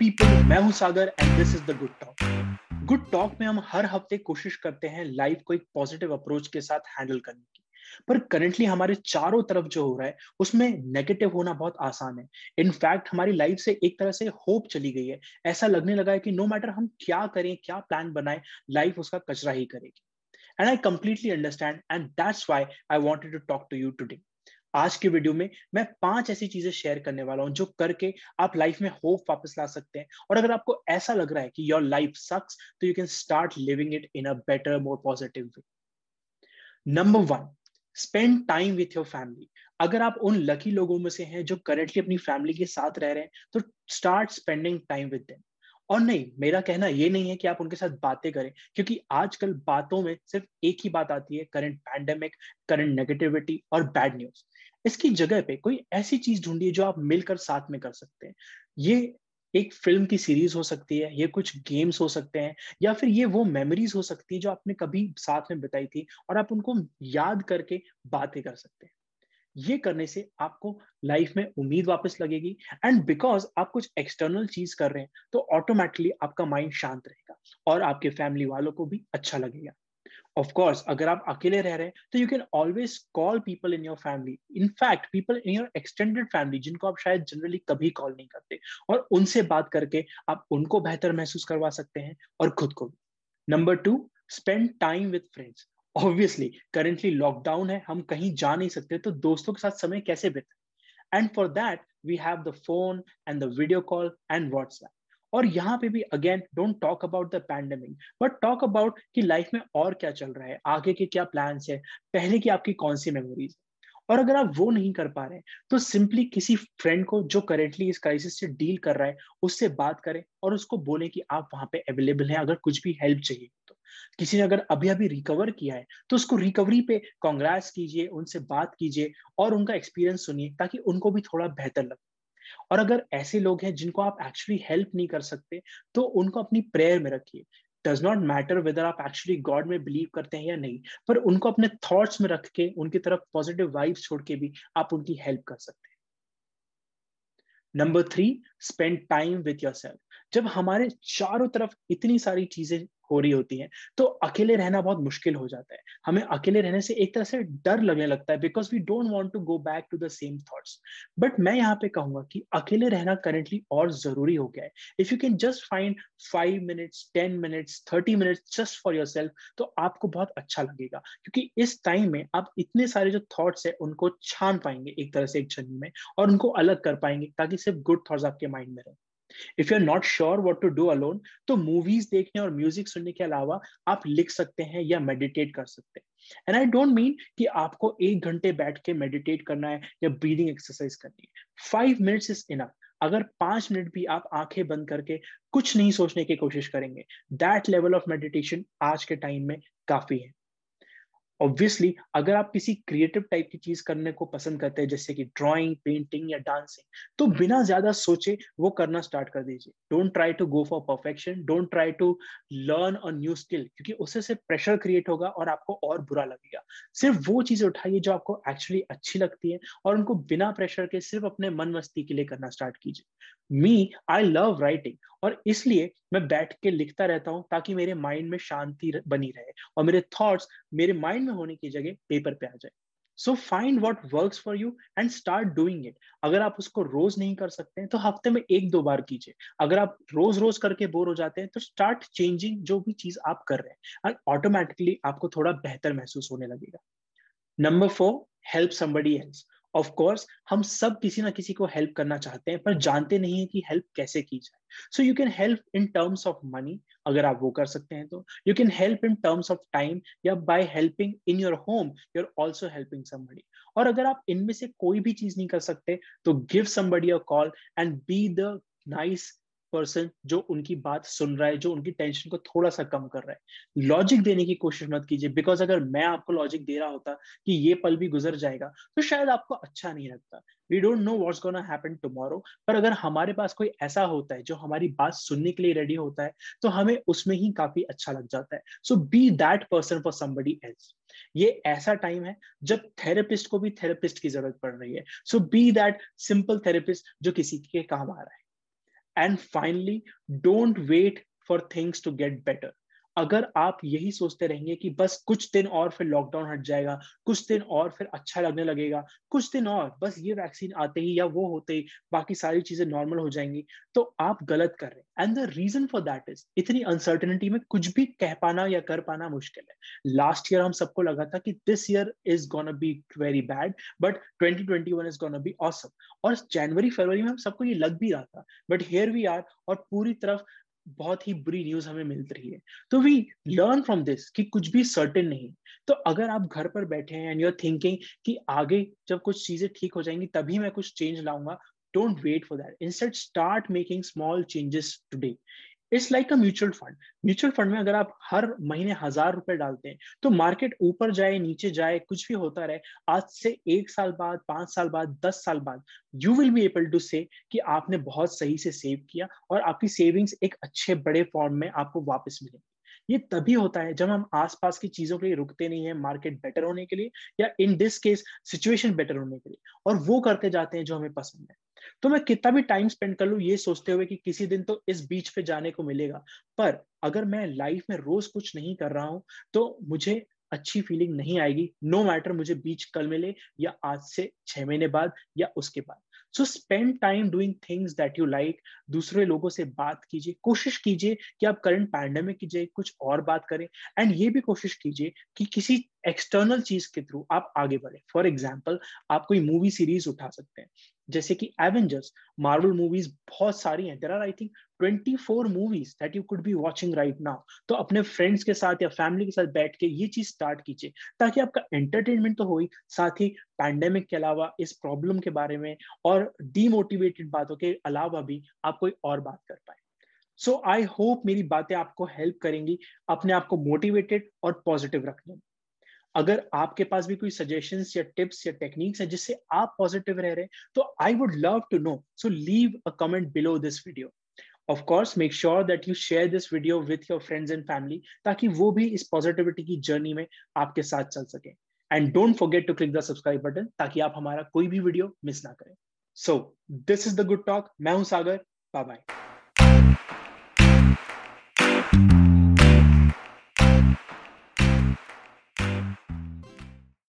People मैं हूँ Sagar and this is the Good Talk Good Talk में हम हर हफ़्ते कोशिश करते हैं लाइफ को एक पॉजिटिव अप्रोच के साथ हैंडल करने की। पर करेंटली हमारे चारों तरफ़ जो हो रहा है, उसमें नेगेटिव होना बहुत आसान है। इनफैक्ट हमारी लाइफ से एक तरह से होप चली गई है। ऐसा लगने लगा है कि नो मैटर हम क्या करें, क्या प्लान बनाए लाइफ उसका कचरा ही करेगी। And I completely understand and that's why I wanted to talk to you today आज के वीडियो में मैं पाँच ऐसी चीज़ें शेयर करने वाला हूँ जो करके आप लाइफ में होप वापस ला सकते हैं। और अगर आपको ऐसा लग रहा है कि योर लाइफ सक्स तो you can start living it in a better more positive way number one spend time with your family अगर आप उन लकी लोगों में से हैं जो करेंटली अपनी फैमिली के साथ रह रहे हैं तो start spending time with them और नहीं, मेरा कहना ये नहीं है कि आप उनके साथ बातें करें, क्योंकि आजकल बातों में सिर्फ़ एक ही बात आती है करंट पैंडेमिक करंट नेगेटिविटी और बैड न्यूज़ इसकी जगह पे कोई ऐसी चीज़ ढूंढिए जो आप मिलकर साथ में कर सकते हैं। ये एक फ़िल्म की सीरीज़ हो सकती है, ये कुछ गेम्स हो सकते हैं, या फिर ये वो मेमोरीज हो सकती है जो आपने कभी साथ में बिताई थी और आप उनको याद करके बातें कर सकते हैं। ये करने से आपको लाइफ में उम्मीद वापस लगेगी। एंड बिकॉज़ आप कुछ एक्सटर्नल चीज़ कर रहे हैं तो ऑटोमेटिकली आपका माइंड शांत रहेगा और आपके फैमिली वालों को भी अच्छा लगेगा। ऑफ़ कोर्स अगर आप अकेले रह रहे हैं तो you can always call people in your family in fact people in your extended family जिनको आप शायद जनरली कभी कॉल नहीं करते, और उनसे बात करके आप उनको बेहतर महसूस करवा सकते हैं और खुद को भी। Number two spend time with friends obviously currently lockdown है, हम कहीं जा नहीं सकते तो दोस्तों के साथ समय कैसे बिताए? And for that we have the phone and the video call and WhatsApp और यहाँ पे भी again don't talk about the pandemic but talk about कि लाइफ में और क्या चल रहा है, आगे के क्या प्लान्स है, पहले की आपकी कौन सी मेमोरीज और अगर आप वो नहीं कर पा रहे हैं तो सिंपली किसी फ्रेंड को जो करेंटली इस क्राइसिस से डील कर रहा है, उससे बात करें और उसको बोले कि आप वहाँ पे अवेलेबल हैं, अगर कुछ भी हेल्प चाहिए। किसी ने अगर अभी अभी रिकवर किया है तो उसको रिकवरी पे कांग्रेस कीजिए, उनसे बात कीजिए और उनका एक्सपीरियंस सुनिए, ताकि उनको भी थोड़ा बेहतर लगे। और अगर ऐसे लोग हैं जिनको आप एक्चुअली हेल्प नहीं कर सकते तो उनको अपनी प्रेयर में रखिए। डज नॉट मैटर वेदर आप एक्चुअली गॉड में बिलीव करते हैं या नहीं, पर उनको अपने थॉट्स में रख के, उनकी तरफ़ पॉजिटिव वाइब्स छोड़ के भी आप उनकी हेल्प कर सकते हैं। Number three spend time with yourself जब हमारे चारों तरफ़ इतनी सारी चीज़ें हो रही होती हैं तो अकेले रहना बहुत मुश्किल हो जाता है। हमें अकेले रहने से एक तरह से डर लगने लगता है because we don't want to go back to the same thoughts but मैं यहाँ पे कहूँगा कि अकेले रहना करेंटली और ज़रूरी हो गया है। If you can just find five minutes ten minutes thirty minutes just for yourself तो आपको बहुत अच्छा लगेगा। क्योंकि इस टाइम में आप इतने सारे जो थॉट्स है, उनको छान पाएँगे एक तरह से एक जन्म में और उनको अलग कर पाएँगे, ताकि सिर्फ़ गुड थॉट्स आपके माइंड में रहे। If you are not sure what to do alone तो मूवीज़ देखने और म्यूज़िक सुनने के अलावा आप लिख सकते हैं या मेडिटेट कर सकते हैं। एंड आई डोंट मीन कि आपको एक घंटे बैठ के मेडिटेट करना है या ब्रीदिंग एक्सरसाइज करनी है। फाइव मिनट्स इज़ इनफ अगर पाँच मिनट भी आप आँखें बंद करके कुछ नहीं सोचने की कोशिश करेंगे दैट लेवल ऑफ़ मेडिटेशन आज के टाइम में काफ़ी है। ऑब्वियसली अगर आप किसी क्रिएटिव टाइप की चीज़ करने को पसंद करते हैं, जैसे कि ड्राइंग पेंटिंग या डांसिंग तो बिना ज़्यादा सोचे वो करना स्टार्ट कर दीजिए। Don't try to go for perfection don't try to learn a new skill क्योंकि उससे सिर्फ़ प्रेशर क्रिएट होगा और आपको और बुरा लगेगा। सिर्फ़ वो चीज़ें उठाइए जो आपको एक्चुअली अच्छी लगती है और उनको बिना प्रेशर के सिर्फ़ अपने मन मस्ती के लिए करना स्टार्ट कीजिए। मी आई लव राइटिंग और इसलिए मैं बैठ के लिखता रहता हूँ ताकि मेरे माइंड में शांति बनी रहे और मेरे थॉट्स मेरे माइंड में होने की जगह पेपर पे आ जाए। So find what work for you and start doing it अगर आप उसको रोज नहीं कर सकते हैं तो हफ़्ते में एक दो बार कीजिए। अगर आप रोज रोज करके बोर हो जाते हैं तो स्टार्ट चेंजिंग जो भी चीज़ आप कर रहे हैं एंड ऑटोमेटिकली आपको थोड़ा बेहतर महसूस होने लगेगा। Number four help somebody else of course हम सब किसी ना किसी को हेल्प करना चाहते हैं, पर जानते नहीं है कि हेल्प कैसे की जाए। So you can help in terms of money अगर आप वो कर सकते हैं तो। You can help in terms of time या by helping in your home you are also helping somebody और अगर आप इनमें से कोई भी चीज़ नहीं कर सकते तो give somebody a call and be the nice person जो उनकी बात सुन रहा है, जो उनकी टेंशन को थोड़ा सा कम कर रहा है। लॉजिक देने की कोशिश मत कीजिए बिकॉज़ अगर मैं आपको लॉजिक दे रहा होता कि ये पल भी गुजर जाएगा तो शायद आपको अच्छा नहीं लगता। We don't know what's gonna happen tomorrow पर अगर हमारे पास कोई ऐसा होता है जो हमारी बात सुनने के लिए रेडी होता है तो हमें उसमें ही काफ़ी अच्छा लग जाता है। So be that person for somebody else ये ऐसा टाइम है जब थेरेपिस्ट को भी थेरेपिस्ट की ज़रूरत पड़ रही है। So be that simple therapist जो किसी के काम आ रहा है। And finally, don't wait for things to get better. अगर आप यही सोचते रहेंगे कि बस कुछ दिन और फिर लॉकडाउन हट जाएगा, कुछ दिन और फिर अच्छा लगने लगेगा, कुछ दिन और, बस ये वैक्सीन आते ही या वो होते ही, बाकी सारी चीज़ें नॉर्मल हो जाएँगी तो आप गलत कर रहे हैं। And the reason for that is इतनी अनसर्टनिटी में कुछ भी कह पाना या कर पाना मुश्किल है। लास्ट ईयर हम सबको लगा था कि this year is gonna be very bad but 2021 is gonna be awesome और जनवरी फरवरी में हम सबको ये लग भी रहा था बट हेयर वी आर और पूरी तरफ़ बहुत ही बुरी न्यूज़ हमें मिल रही है। तो वी लर्न फ्रॉम दिस कि कुछ भी सर्टेन नहीं तो अगर आप घर पर बैठे हैं एंड यू आर थिंकिंग कि आगे जब कुछ चीज़ें ठीक हो जाएँगी, तभी मैं कुछ चेंज लाऊँगा don't wait for that instead start making small changes today it's like a mutual fund mutual fund में अगर आप हर महीने हज़ार रुपए डालते हैं तो मार्केट ऊपर जाए, नीचे जाए, कुछ भी होता रहे, आज से एक साल बाद, पाँच साल बाद, दस साल बाद you will be able to say कि आपने बहुत सही से सेव किया और आपकी सेविंग्स एक अच्छे बड़े फॉर्म में आपको वापस मिलेंगी। ये तभी होता है जब हम आसपास की चीज़ों के लिए रुकते नहीं है मार्केट बेटर होने के लिए या in this case situation better होने के लिए और वो करते जाते हैं जो हमें पसंद है। तो मैं कितना भी टाइम स्पेंड कर लू, ये सोचते हुए कि किसी दिन तो इस बीच पे जाने को मिलेगा। पर अगर मैं लाइफ में रोज कुछ नहीं कर रहा हूँ तो मुझे अच्छी फीलिंग नहीं आएगी नो no मैटर मुझे बीच कल मिले या आज से छह महीने बाद या उसके बाद। So spend time doing things that you like दूसरे लोगों से बात कीजिए, कोशिश कीजिए कि आप करंट पैंडेमिक की जगह कुछ और बात करें। एंड ये भी कोशिश कीजिए कि किसी एक्सटर्नल चीज़ के थ्रू आप आगे बढ़े। फॉर एग्ज़ाम्पल आप कोई मूवी सीरीज़ उठा सकते हैं। जैसे कि एवेंजर्स मार्वल मूवीज़ बहुत सारी हैं। There are I think 24 movies that you could be watching right now तो अपने फ्रेंड्स के साथ या फैमिली के साथ बैठ के ये चीज़ स्टार्ट कीजिए, ताकि आपका एंटरटेनमेंट तो हो ही। साथ ही पैंडेमिक के अलावा इस प्रॉब्लम के बारे में और डीमोटिवेटेड बातों के अलावा भी आप कोई और बात कर पाए। सो आई होप मेरी बातें आपको हेल्प करेंगी, अपने आप को मोटिवेटेड और पॉजिटिव रखने में। अगर आपके पास भी कोई सजेशन या टिप्स या टेक्निक्स है जिससे आप पॉजिटिव रह रहे हैं तो I would love to know so leave a comment below this video of course make sure that you share this video with your friends and family ताकि वो भी इस पॉजिटिविटी की जर्नी में आपके साथ चल सके. And don't forget to click the subscribe button ताकि आप हमारा कोई भी वीडियो मिस ना करें. So this is the Good Talk मैं हूँ सागर. Bye bye